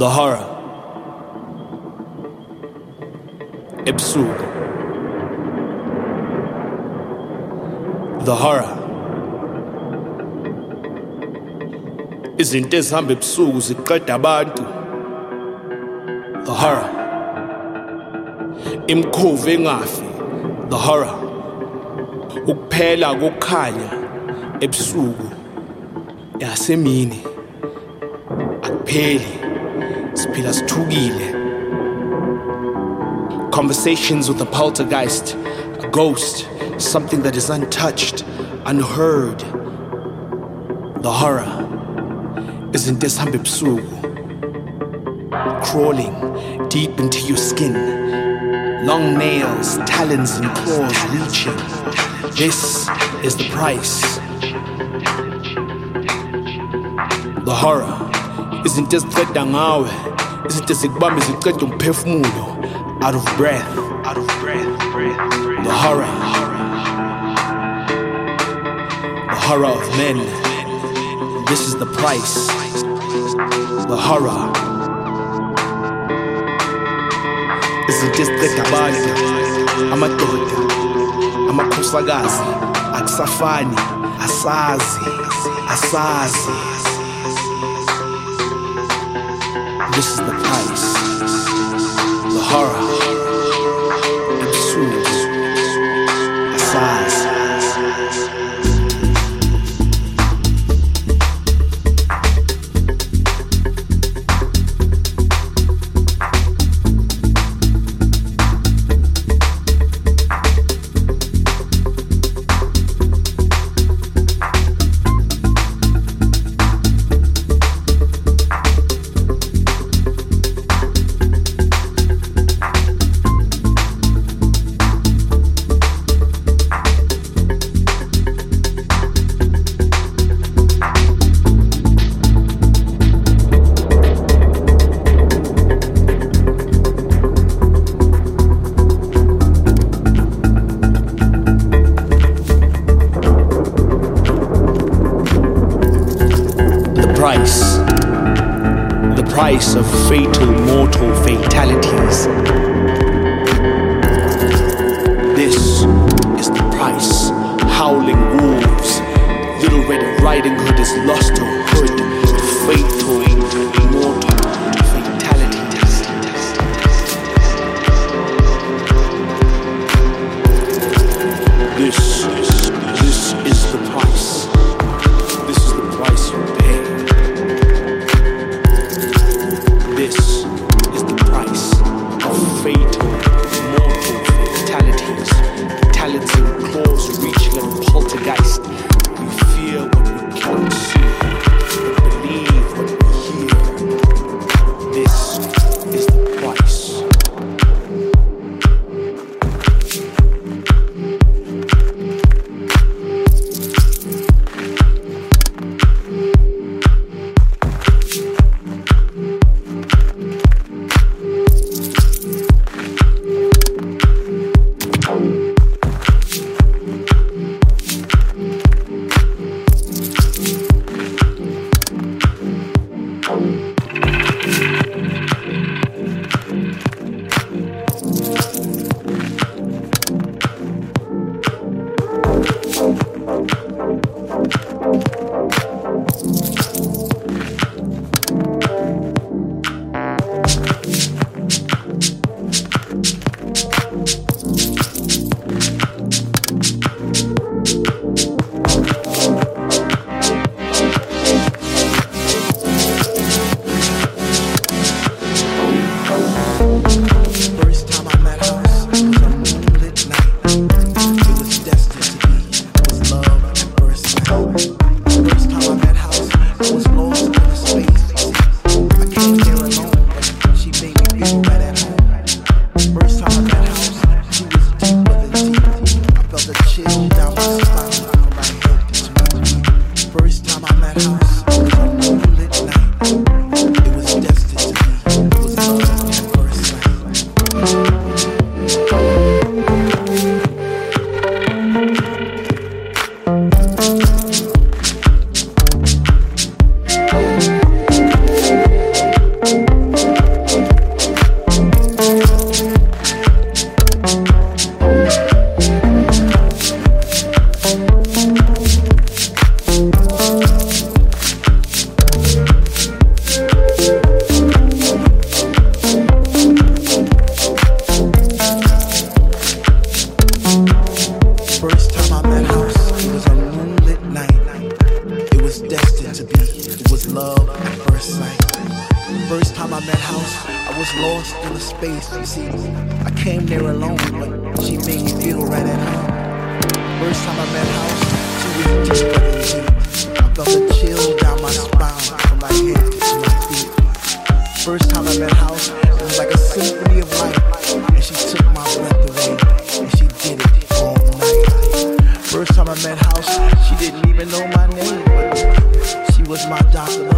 The horror. Ebusuku. The horror. Izinto ezihamba ebusuku ziqeda abantu. The horror. Imkhuvu engafi. The horror. Ukuphela kokukhanya ebusuku yasemini akupheli conversations with a poltergeist a ghost something that is untouched unheard. The horror izinto ezihamba ebusuku crawling deep into your skin. Long nails talons and claws reaching. This is the price. The horror izinto eziqeda ngawe izinto ezikubamba ziqeda umphefumulo. Out of breath. Out of breath the horror. The horror of men. This is the price. The horror. Izinto eziqeda abantu amadoda. Amakhosikazi akusafani. Asazi. Asazi This is the price. The horror. Of fatal mortal fatalities. This is the price. Howling wolves. Little Red Riding Hood is lost to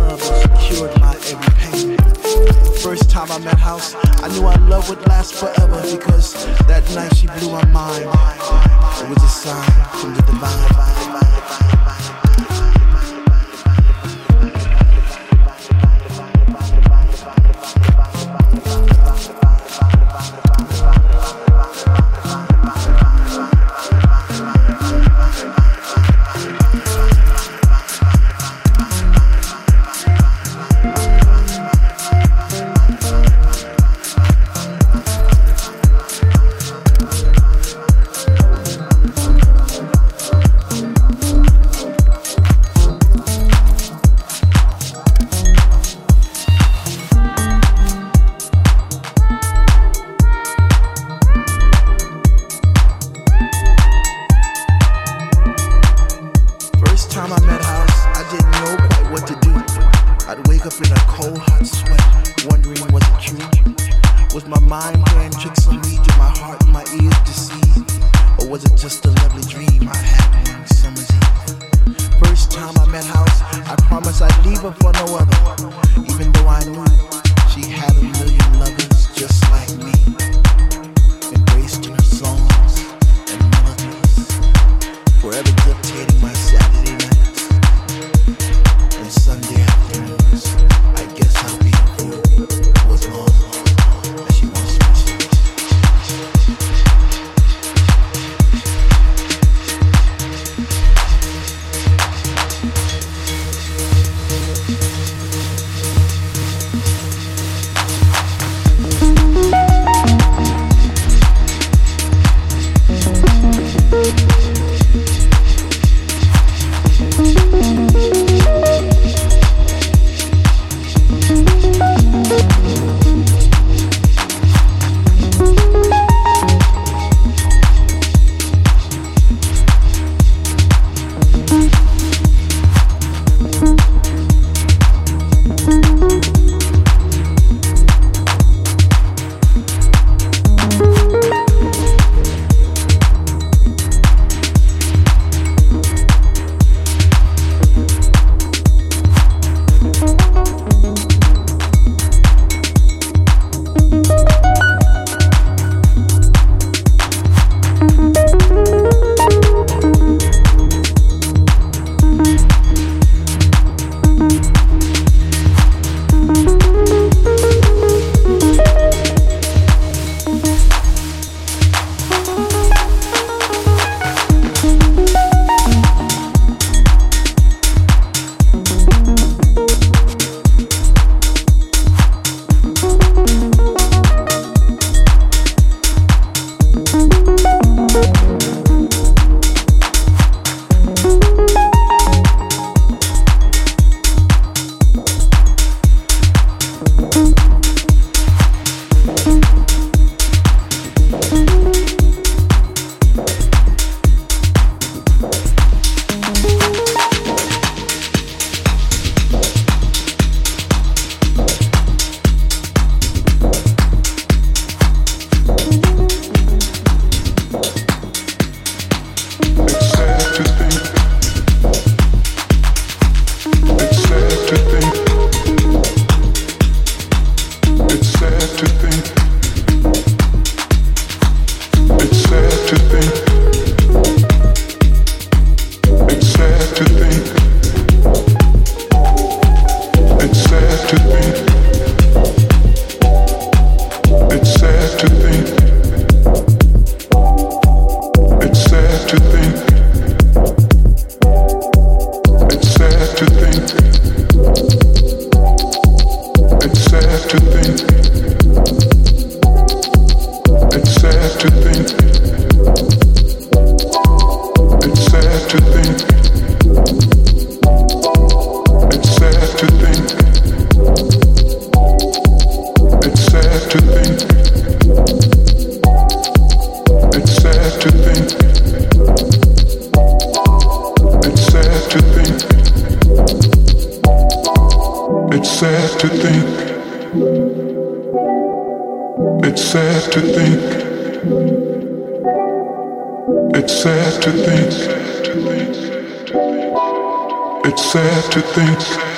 love cured my every pain. First time I met House, I knew our love would last forever because that night she blew my mind. It was a sign from the divine. for no other. Even though I knew she had a million lovers just like sad to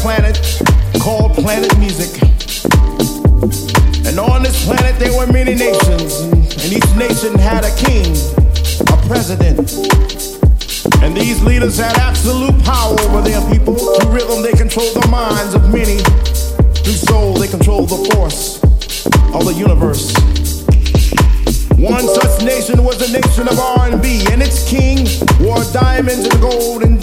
planet called Planet Music. And on this planet, there were many nations, and each nation had a king, a president. And these leaders had absolute power over their people. Through rhythm, they controlled the minds of many. Through soul, they controlled the force of the universe. One such nation was the nation of R&B, and its king wore diamonds and gold and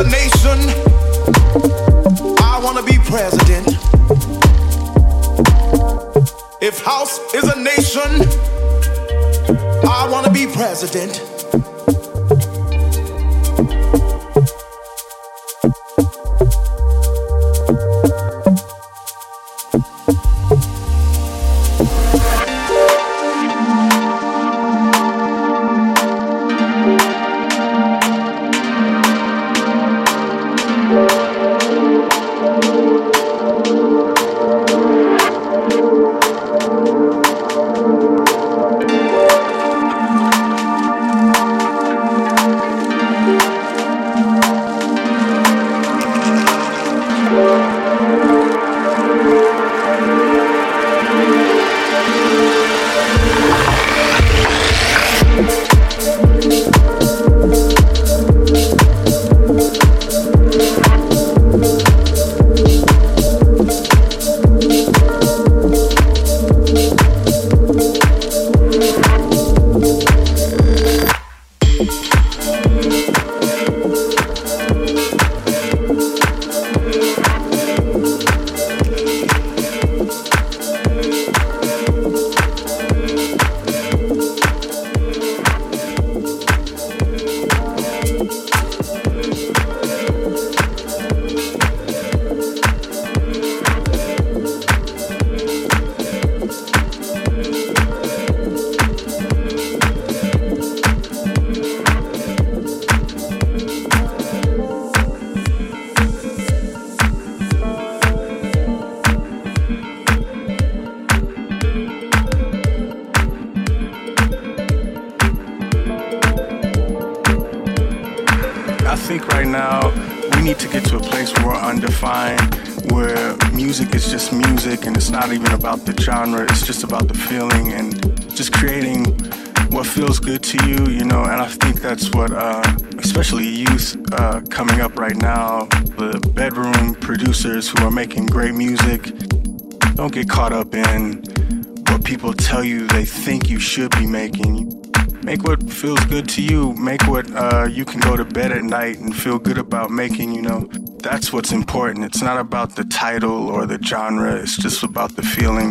a nation, I want to be president. If house is a nation, I want to be president. About the genre, it's just about the feeling and just creating what feels good to you, you know, and I think that's what, uh, especially youth uh, coming up right now, the bedroom producers who are making great music, don't get caught up in what people tell you they think you should be making. Make what feels good to you. Make what uh, you can go to bed at night and feel good about making, you know. That's what's important. It's not about the title or the genre, it's just about the feeling.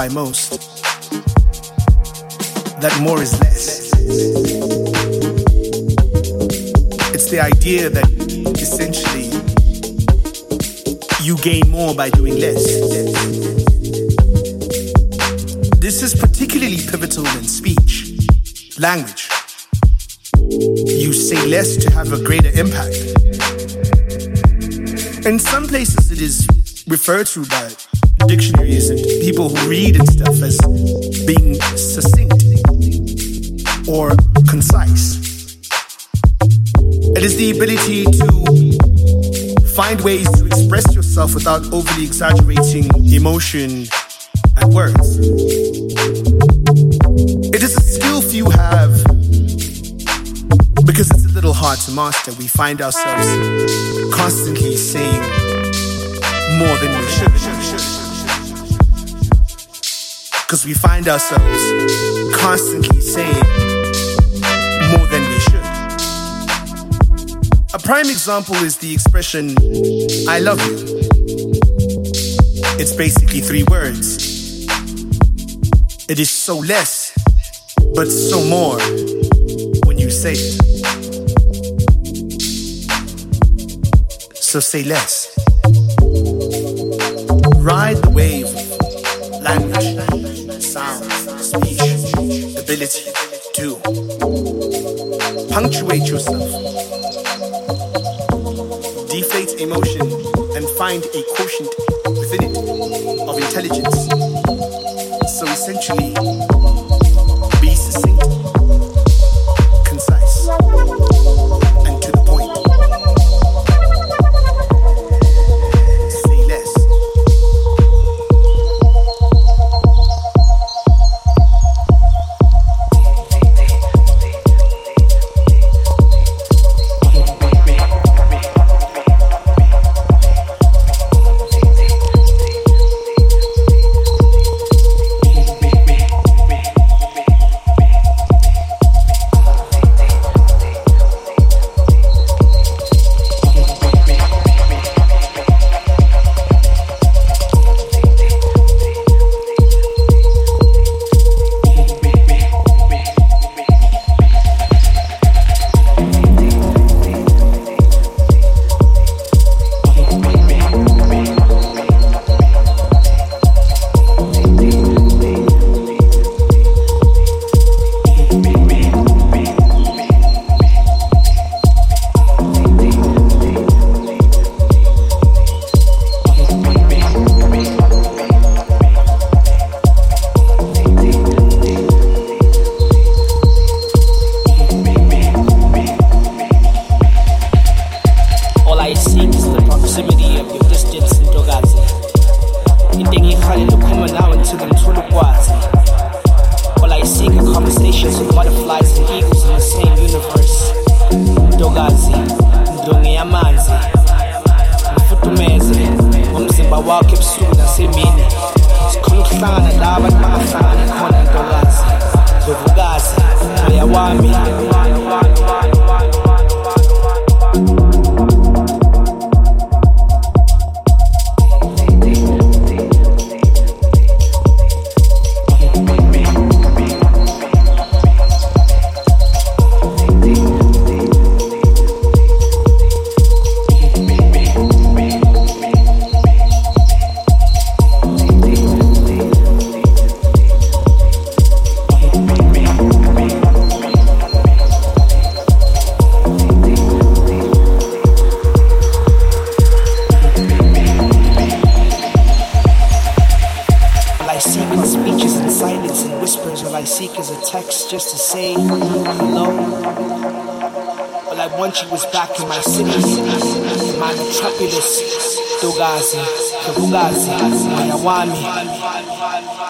By most, that more is less. It's the idea that essentially you gain more by doing less. This is particularly pivotal in speech, language. You say less to have a greater impact. In some places, it is referred to by people who read and stuff as being succinct or concise. It is the ability to find ways to express yourself without overly exaggerating emotion and words. It is a skill few have because it's a little hard to master. We find ourselves constantly saying more than we should. Because we find ourselves constantly saying more than we should. A prime example is the expression, I love you. It's basically three words. It is so less, but so more when you say it. So say less. Ride the wave ability, do. Punctuate yourself. Deflate emotion and find a quotient within it of intelligence. So essentially, seek in speeches and silence and whispers. All I seek is a text just to say hello. All I want you is back in my city, in my metropolis. Dogazi, Kabugazi, Mayawami.